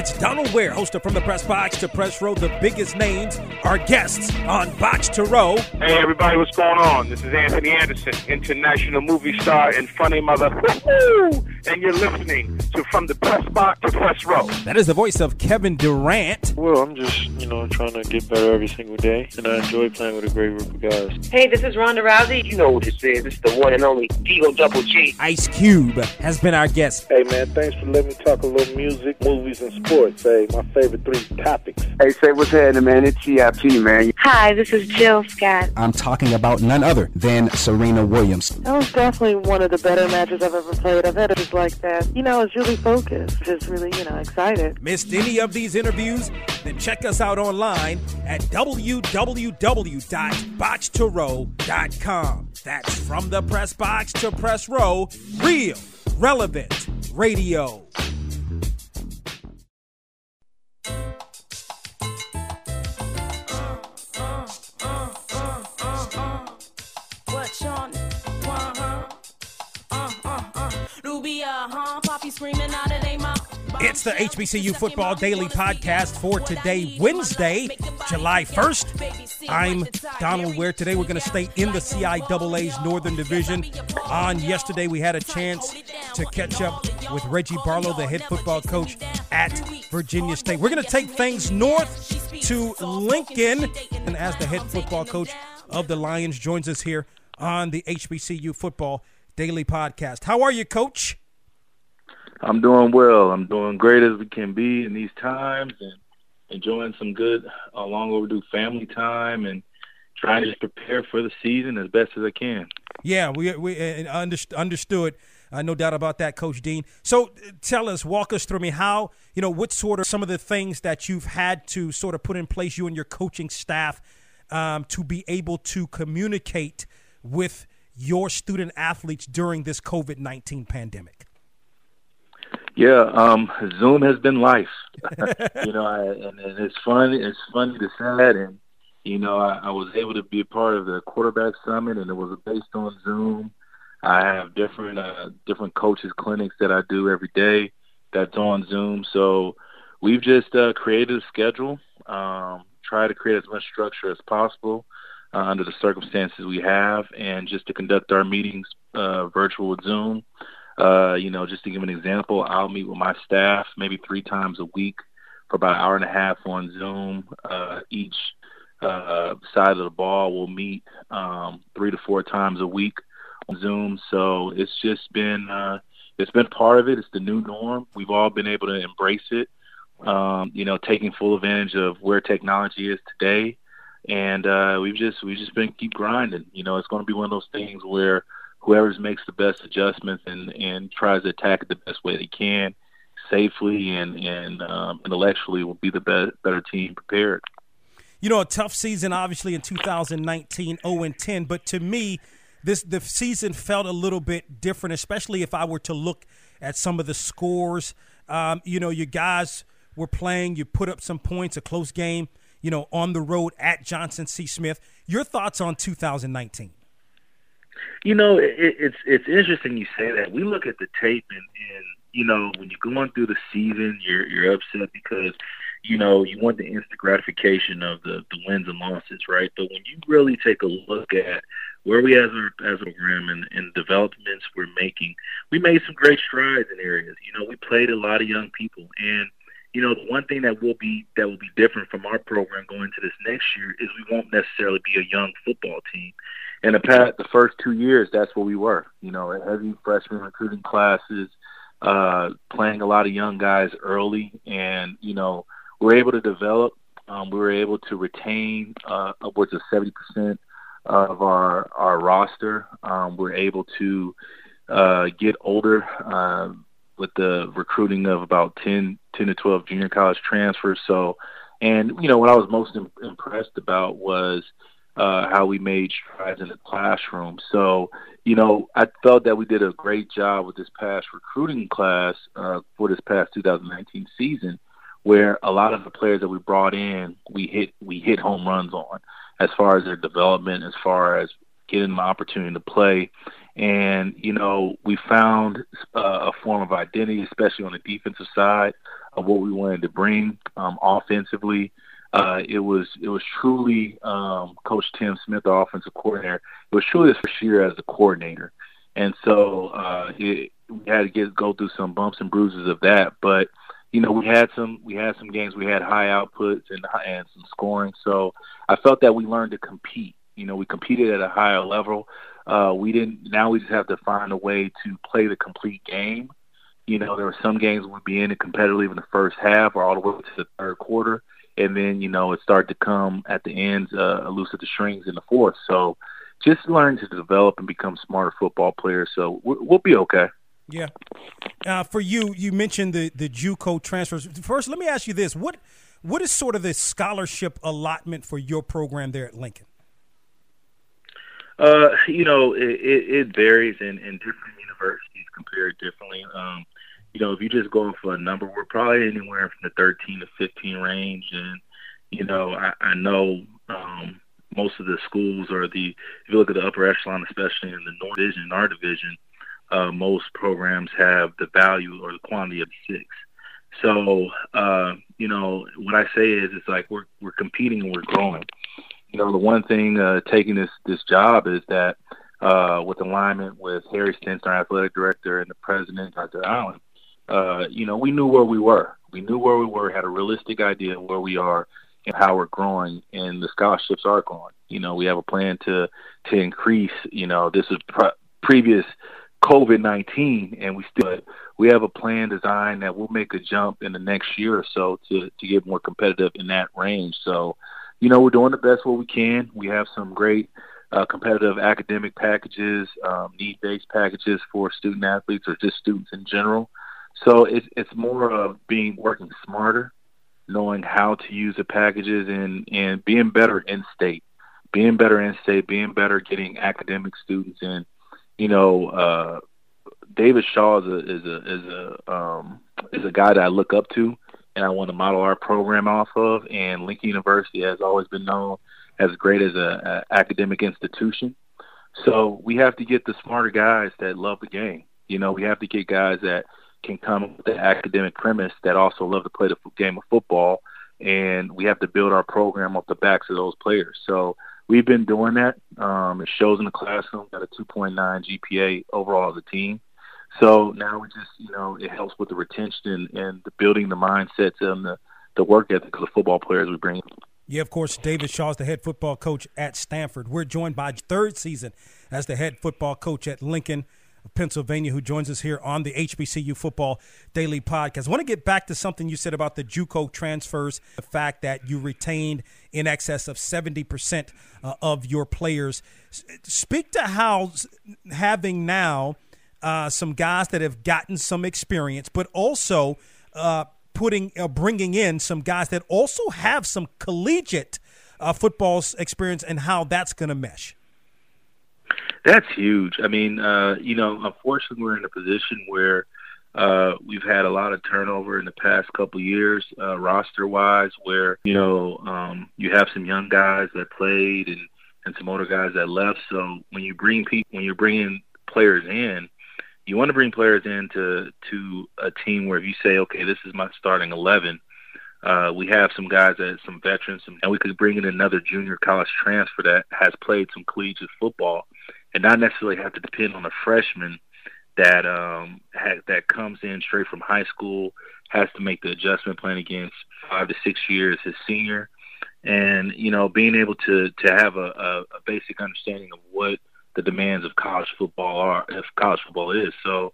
It's Donald Ware, host of From the Press Box to Press Row. The biggest names are guests on Box to Row. Hey, everybody, what's going on? This is Anthony Anderson, international movie star and funny mother. And you're listening to From the Press Box to Press Row. That is the voice of Kevin Durant. Well, I'm just, you know, trying to get better every single day, and I enjoy playing with a great group of guys. Hey, this is Ronda Rousey. You know what this is. It's the one and only Eagle Double G. Ice Cube has been our guest. Hey, man, thanks for letting me talk a little music, movies, and sports. Hey, my favorite three topics. Hey, say what's happening, man. It's CIP, man. Hi, this is Jill Scott. I'm talking about none other than Serena Williams. That was definitely one of the better matches I've ever played. I've had it just like that. You know, I was really focused, just really, you know, excited. Missed any of these interviews? Then check us out online at www.boxtorow.com. That's from the press box to press row, real, relevant radio. It's the HBCU Football Daily Podcast for today, Wednesday, July 1st. I'm Donald Ware. Today we're going to stay in the CIAA's Northern Division. On yesterday, we had a chance to catch up with Reggie Barlow, the head football coach at Virginia State. We're going to take things north to Lincoln. And as the head football coach of the Lions joins us here on the HBCU Football Daily Podcast. How are you, coach? I'm doing well. I'm doing great as we can be in these times and enjoying some good uh, long overdue family time and trying to just prepare for the season as best as I can. Yeah, we we understood. Uh, no doubt about that, Coach Dean. So, uh, tell us, walk us through me how you know what sort of some of the things that you've had to sort of put in place, you and your coaching staff, um, to be able to communicate with your student athletes during this COVID nineteen pandemic. Yeah, um, Zoom has been life. you know, I, and, and it's fun. It's funny to sad, and you know, I, I was able to be a part of the quarterback summit, and it was based on Zoom. I have different uh, different coaches clinics that I do every day that's on Zoom. So we've just uh, created a schedule, um, try to create as much structure as possible uh, under the circumstances we have, and just to conduct our meetings uh, virtual with Zoom. Uh, you know, just to give an example, I'll meet with my staff maybe three times a week for about an hour and a half on Zoom. Uh, each uh, side of the ball will meet um, three to four times a week on Zoom. So it's just been uh, it's been part of it. It's the new norm. We've all been able to embrace it. Um, you know, taking full advantage of where technology is today, and uh, we've just we've just been keep grinding. You know, it's going to be one of those things where whoever makes the best adjustments and and tries to attack it the best way they can, safely and and um, intellectually, will be the better team prepared. You know, a tough season, obviously in 2019, 0 and 10. But to me, this the season felt a little bit different, especially if I were to look at some of the scores. Um, you know, you guys were playing, you put up some points, a close game. You know, on the road at Johnson C. Smith. Your thoughts on 2019? You know, it, it's it's interesting you say that. We look at the tape and, and you know when you're going through the season, you're you're upset because you know you want the instant gratification of the the wins and losses, right? But when you really take a look at where we as a as a program and, and developments we're making, we made some great strides in areas. You know, we played a lot of young people and you know, the one thing that will be that will be different from our program going into this next year is we won't necessarily be a young football team in the past, the first two years, that's what we were. You know, heavy freshman recruiting classes, uh, playing a lot of young guys early, and you know, we're able to develop. Um, we were able to retain uh, upwards of seventy percent of our our roster. Um, we're able to uh, get older uh, with the recruiting of about 10, 10 to twelve junior college transfers. So, and you know, what I was most impressed about was uh, how we made strides in the classroom. So, you know, I felt that we did a great job with this past recruiting class uh, for this past 2019 season, where a lot of the players that we brought in, we hit we hit home runs on, as far as their development, as far as getting them opportunity to play. And, you know, we found uh, a form of identity, especially on the defensive side, of what we wanted to bring um, offensively. Uh, it was it was truly um, Coach Tim Smith, the offensive coordinator. It was truly his first year as a coordinator, and so uh, it, we had to get go through some bumps and bruises of that. But you know, we had some we had some games we had high outputs and and some scoring. So I felt that we learned to compete. You know, we competed at a higher level. Uh, we didn't. Now we just have to find a way to play the complete game. You know, there were some games we'd be in it competitively in the first half or all the way to the third quarter, and then you know it started to come at the ends, uh, loose at the strings in the fourth. So just learn to develop and become smarter football players. So we'll be okay. Yeah. Uh, for you, you mentioned the the JUCO transfers. First, let me ask you this: what what is sort of the scholarship allotment for your program there at Lincoln? Uh, you know, it, it, it varies in, in different universities compared differently. Um, you know, if you just go for a number, we're probably anywhere from the 13 to 15 range. And, you know, I, I know um, most of the schools are the, if you look at the upper echelon, especially in the North Division, our division, uh, most programs have the value or the quantity of six. So, uh, you know, what I say is, it's like we're we're competing and we're growing. You know, the one thing uh, taking this this job is that uh, with alignment with Harry Stinson, our athletic director, and the president, Dr. Allen, uh, you know, we knew where we were. We knew where we were, had a realistic idea of where we are and how we're growing, and the scholarships are growing. You know, we have a plan to to increase. You know, this is pre- previous COVID nineteen, and we still we have a plan designed that will make a jump in the next year or so to to get more competitive in that range. So, you know, we're doing the best what we can. We have some great uh, competitive academic packages, um, need based packages for student athletes or just students in general. So it's it's more of being working smarter, knowing how to use the packages, and and being better in state, being better in state, being better getting academic students in you know, uh, David Shaw is a is a is a um, is a guy that I look up to, and I want to model our program off of. And Lincoln University has always been known as great as a, a academic institution. So we have to get the smarter guys that love the game. You know, we have to get guys that can come with the academic premise that also love to play the game of football, and we have to build our program off the backs of those players. So we've been doing that. Um, it shows in the classroom. Got a 2.9 GPA overall as a team. So now we just, you know, it helps with the retention and, the building the mindsets and the, the work ethic of the football players we bring. Yeah, of course, David Shaw is the head football coach at Stanford. We're joined by third season as the head football coach at Lincoln of Pennsylvania, who joins us here on the HBCU Football Daily Podcast. I want to get back to something you said about the JUCO transfers, the fact that you retained in excess of 70% uh, of your players. Speak to how having now uh, some guys that have gotten some experience, but also uh, putting uh, bringing in some guys that also have some collegiate uh, football experience and how that's going to mesh. That's huge. I mean, uh, you know, unfortunately, we're in a position where uh, we've had a lot of turnover in the past couple years, uh, roster-wise, where you know um, you have some young guys that played and and some older guys that left. So when you bring people, when you're bringing players in, you want to bring players into to a team where if you say, okay, this is my starting eleven. Uh, we have some guys that some veterans, and we could bring in another junior college transfer that has played some collegiate football and not necessarily have to depend on a freshman that um ha- that comes in straight from high school has to make the adjustment plan against five to six years his senior. And you know being able to to have a, a, a basic understanding of what the demands of college football are if college football is. So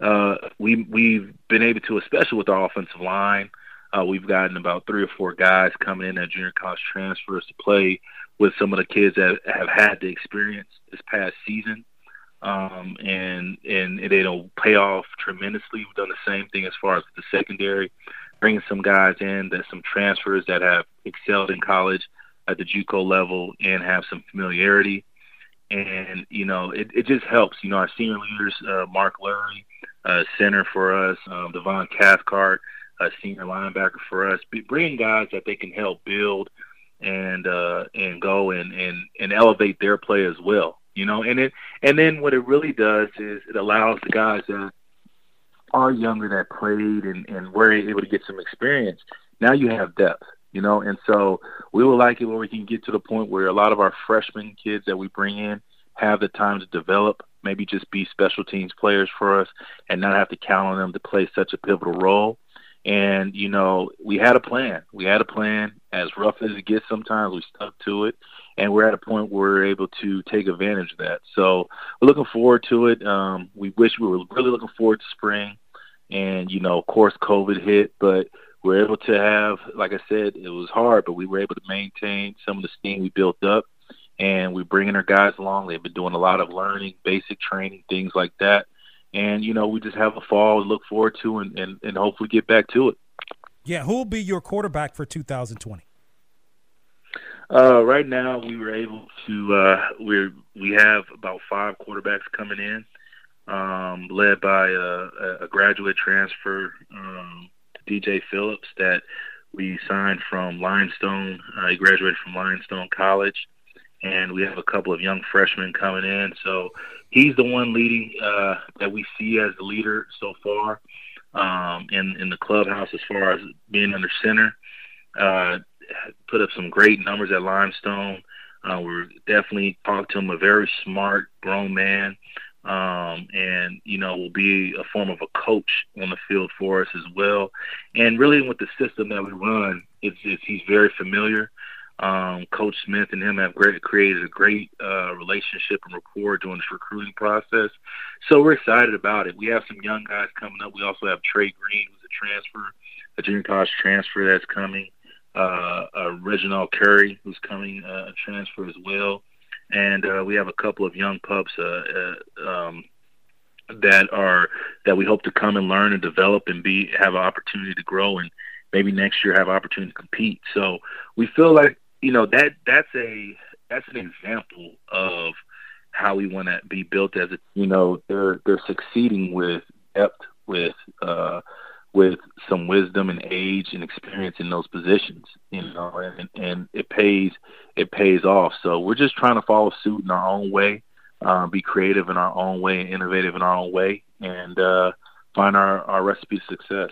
uh we we've been able to especially with our offensive line uh we've gotten about three or four guys coming in at junior college transfers to play with some of the kids that have had the experience this past season. Um, and and it'll pay off tremendously. We've done the same thing as far as the secondary, bringing some guys in that some transfers that have excelled in college at the JUCO level and have some familiarity. And you know, it, it just helps. You know, our senior leaders, uh, Mark Lurie, uh, center for us, um, Devon Cathcart, a senior linebacker for us, bringing guys that they can help build and uh, and go and, and and elevate their play as well. You know, and it and then what it really does is it allows the guys that are younger that played and, and were able to get some experience, now you have depth, you know, and so we would like it where we can get to the point where a lot of our freshman kids that we bring in have the time to develop, maybe just be special teams players for us and not have to count on them to play such a pivotal role. And, you know, we had a plan. We had a plan. As rough as it gets sometimes, we stuck to it. And we're at a point where we're able to take advantage of that. So we're looking forward to it. Um, we wish we were really looking forward to spring. And, you know, of course, COVID hit, but we're able to have, like I said, it was hard, but we were able to maintain some of the steam we built up. And we're bringing our guys along. They've been doing a lot of learning, basic training, things like that and you know we just have a fall to look forward to and, and, and hopefully get back to it. Yeah, who will be your quarterback for 2020? Uh, right now, we were able to uh, we we have about five quarterbacks coming in, um, led by a, a graduate transfer, um, DJ Phillips, that we signed from Limestone. Uh, he graduated from Limestone College, and we have a couple of young freshmen coming in. So he's the one leading uh, that we see as the leader so far um, in in the clubhouse as far as being under center. Uh, put up some great numbers at Limestone. Uh, we're definitely talked to him, a very smart, grown man, um, and you know will be a form of a coach on the field for us as well. And really, with the system that we run, it's, it's he's very familiar. Um, Coach Smith and him have great, created a great uh, relationship and rapport during this recruiting process. So we're excited about it. We have some young guys coming up. We also have Trey Green, who's a transfer, a junior college transfer that's coming. Uh, uh, Reginald Curry, who's coming, uh, a transfer as well. And uh, we have a couple of young pups uh, uh, um, that are that we hope to come and learn and develop and be have an opportunity to grow and maybe next year have an opportunity to compete. So we feel like you know that that's a that's an example of how we want to be built as a you know they're they're succeeding with depth with uh with some wisdom and age and experience in those positions you know and and it pays it pays off. So we're just trying to follow suit in our own way uh, be creative in our own way and innovative in our own way and uh find our our recipe to success.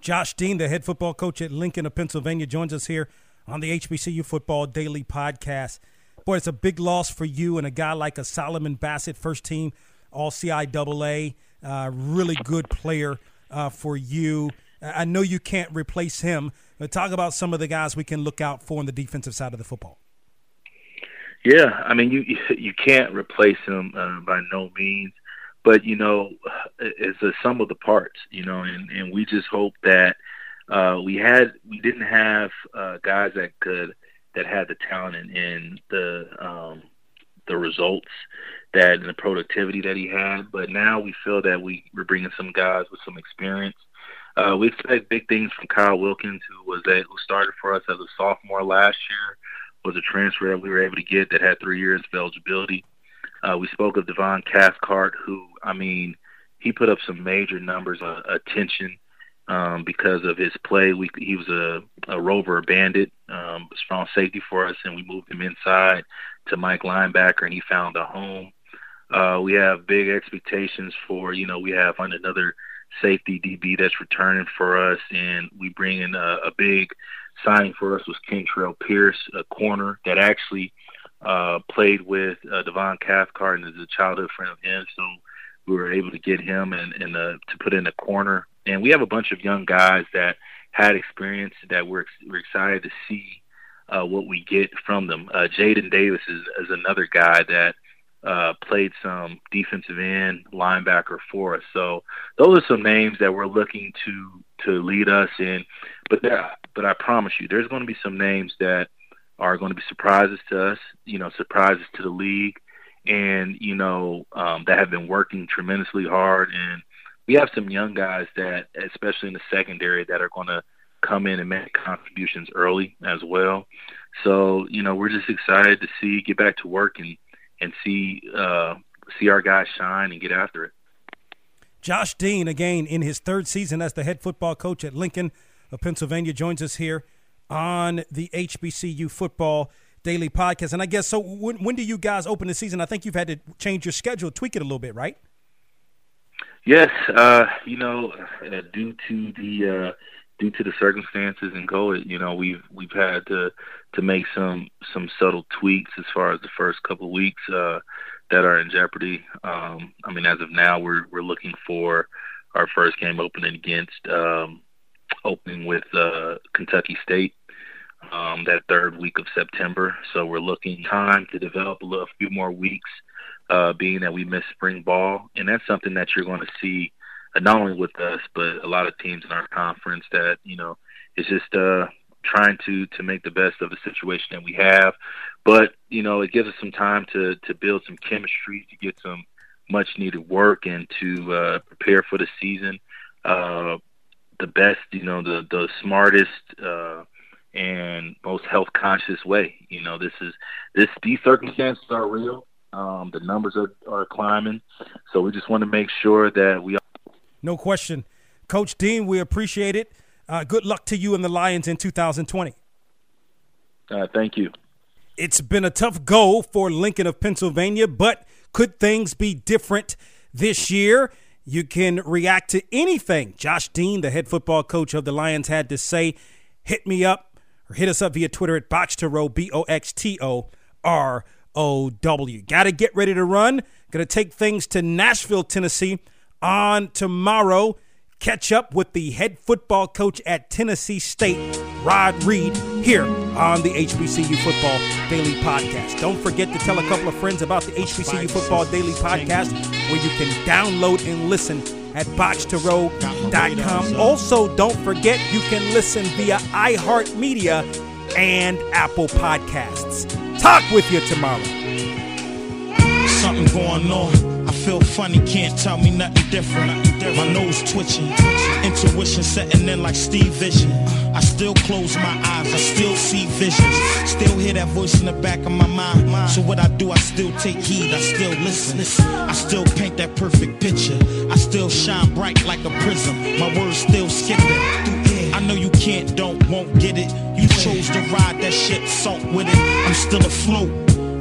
Josh Dean the head football coach at Lincoln of Pennsylvania joins us here on the HBCU Football Daily Podcast. Boy, it's a big loss for you and a guy like a Solomon Bassett, first team All CIAA, uh, really good player uh, for you. I know you can't replace him, but talk about some of the guys we can look out for on the defensive side of the football. Yeah, I mean you you can't replace him uh, by no means, but you know it's a sum of the parts, you know, and and we just hope that uh, we had we didn't have uh, guys that could that had the talent and, and the um, the results that and the productivity that he had. But now we feel that we we're bringing some guys with some experience. Uh, we expect big things from Kyle Wilkins, who was a, who started for us as a sophomore last year, was a transfer that we were able to get that had three years of eligibility. Uh, we spoke of Devon Cathcart, who I mean, he put up some major numbers, uh, attention um, because of his play. We, he was a, a rover, a bandit, um, strong safety for us, and we moved him inside to Mike linebacker, and he found a home. Uh, we have big expectations for, you know, we have another safety DB that's returning for us, and we bring in a, a big signing for us was Kentrell Pierce, a corner that actually uh, played with uh, Devon Cathcart and is a childhood friend of his. So we were able to get him and, and uh, to put in a corner and we have a bunch of young guys that had experience that we're, we're excited to see uh, what we get from them. Uh, Jaden Davis is, is another guy that uh, played some defensive end linebacker for us. So those are some names that we're looking to to lead us in. But there, but I promise you, there's going to be some names that are going to be surprises to us. You know, surprises to the league, and you know um, that have been working tremendously hard and we have some young guys that, especially in the secondary, that are going to come in and make contributions early as well. So you know, we're just excited to see get back to work and and see uh, see our guys shine and get after it. Josh Dean, again in his third season as the head football coach at Lincoln of Pennsylvania, joins us here on the HBCU Football Daily Podcast. And I guess so. When, when do you guys open the season? I think you've had to change your schedule, tweak it a little bit, right? Yes, uh, you know, uh, due to the uh, due to the circumstances and COVID, you know, we've we've had to to make some some subtle tweaks as far as the first couple of weeks uh, that are in jeopardy. Um, I mean, as of now, we're we're looking for our first game opening against um, opening with uh, Kentucky State um, that third week of September. So we're looking time to develop a, little, a few more weeks being that we missed spring ball, and that's something that you're going to see uh, not only with us, but a lot of teams in our conference that you know it's just uh, trying to to make the best of the situation that we have. But you know, it gives us some time to to build some chemistry, to get some much needed work, and to uh, prepare for the season. Uh, the best, you know, the the smartest. Uh, and most health conscious way. You know, this is this these circumstances are real. Um, the numbers are, are climbing. So we just want to make sure that we. No question. Coach Dean, we appreciate it. Uh, good luck to you and the Lions in 2020. Uh, thank you. It's been a tough go for Lincoln of Pennsylvania, but could things be different this year? You can react to anything Josh Dean, the head football coach of the Lions, had to say. Hit me up or hit us up via Twitter at Box to Row, B O X T O R O-W. Got to get ready to run. Going to take things to Nashville, Tennessee on tomorrow. Catch up with the head football coach at Tennessee State, Rod Reed, here on the HBCU Football Daily Podcast. Don't forget to tell a couple of friends about the HBCU Football Daily Podcast, where you can download and listen at boxtorow.com. Also, don't forget you can listen via iHeartMedia and Apple Podcasts. Talk with you tomorrow. Something going on. I feel funny, can't tell me nothing different. My nose twitching, intuition setting in like Steve Vision. I still close my eyes, I still see visions. Still hear that voice in the back of my mind. So what I do, I still take heed, I still listen. I still paint that perfect picture. I still shine bright like a prism. My words still skipping through know you can't, don't, won't get it. You chose to ride that ship, salt with it. I'm still afloat.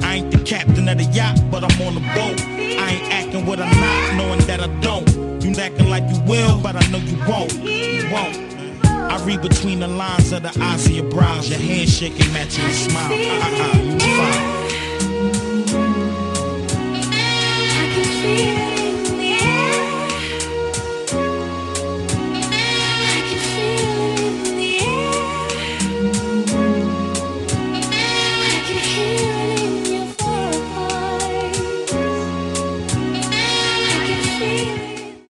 I ain't the captain of the yacht, but I'm on the boat. I ain't acting what I'm not, knowing that I don't. You acting like you will, but I know you won't. You won't. I read between the lines of the eyes of your brows, your handshaking matching your smile. Uh-uh, you fine.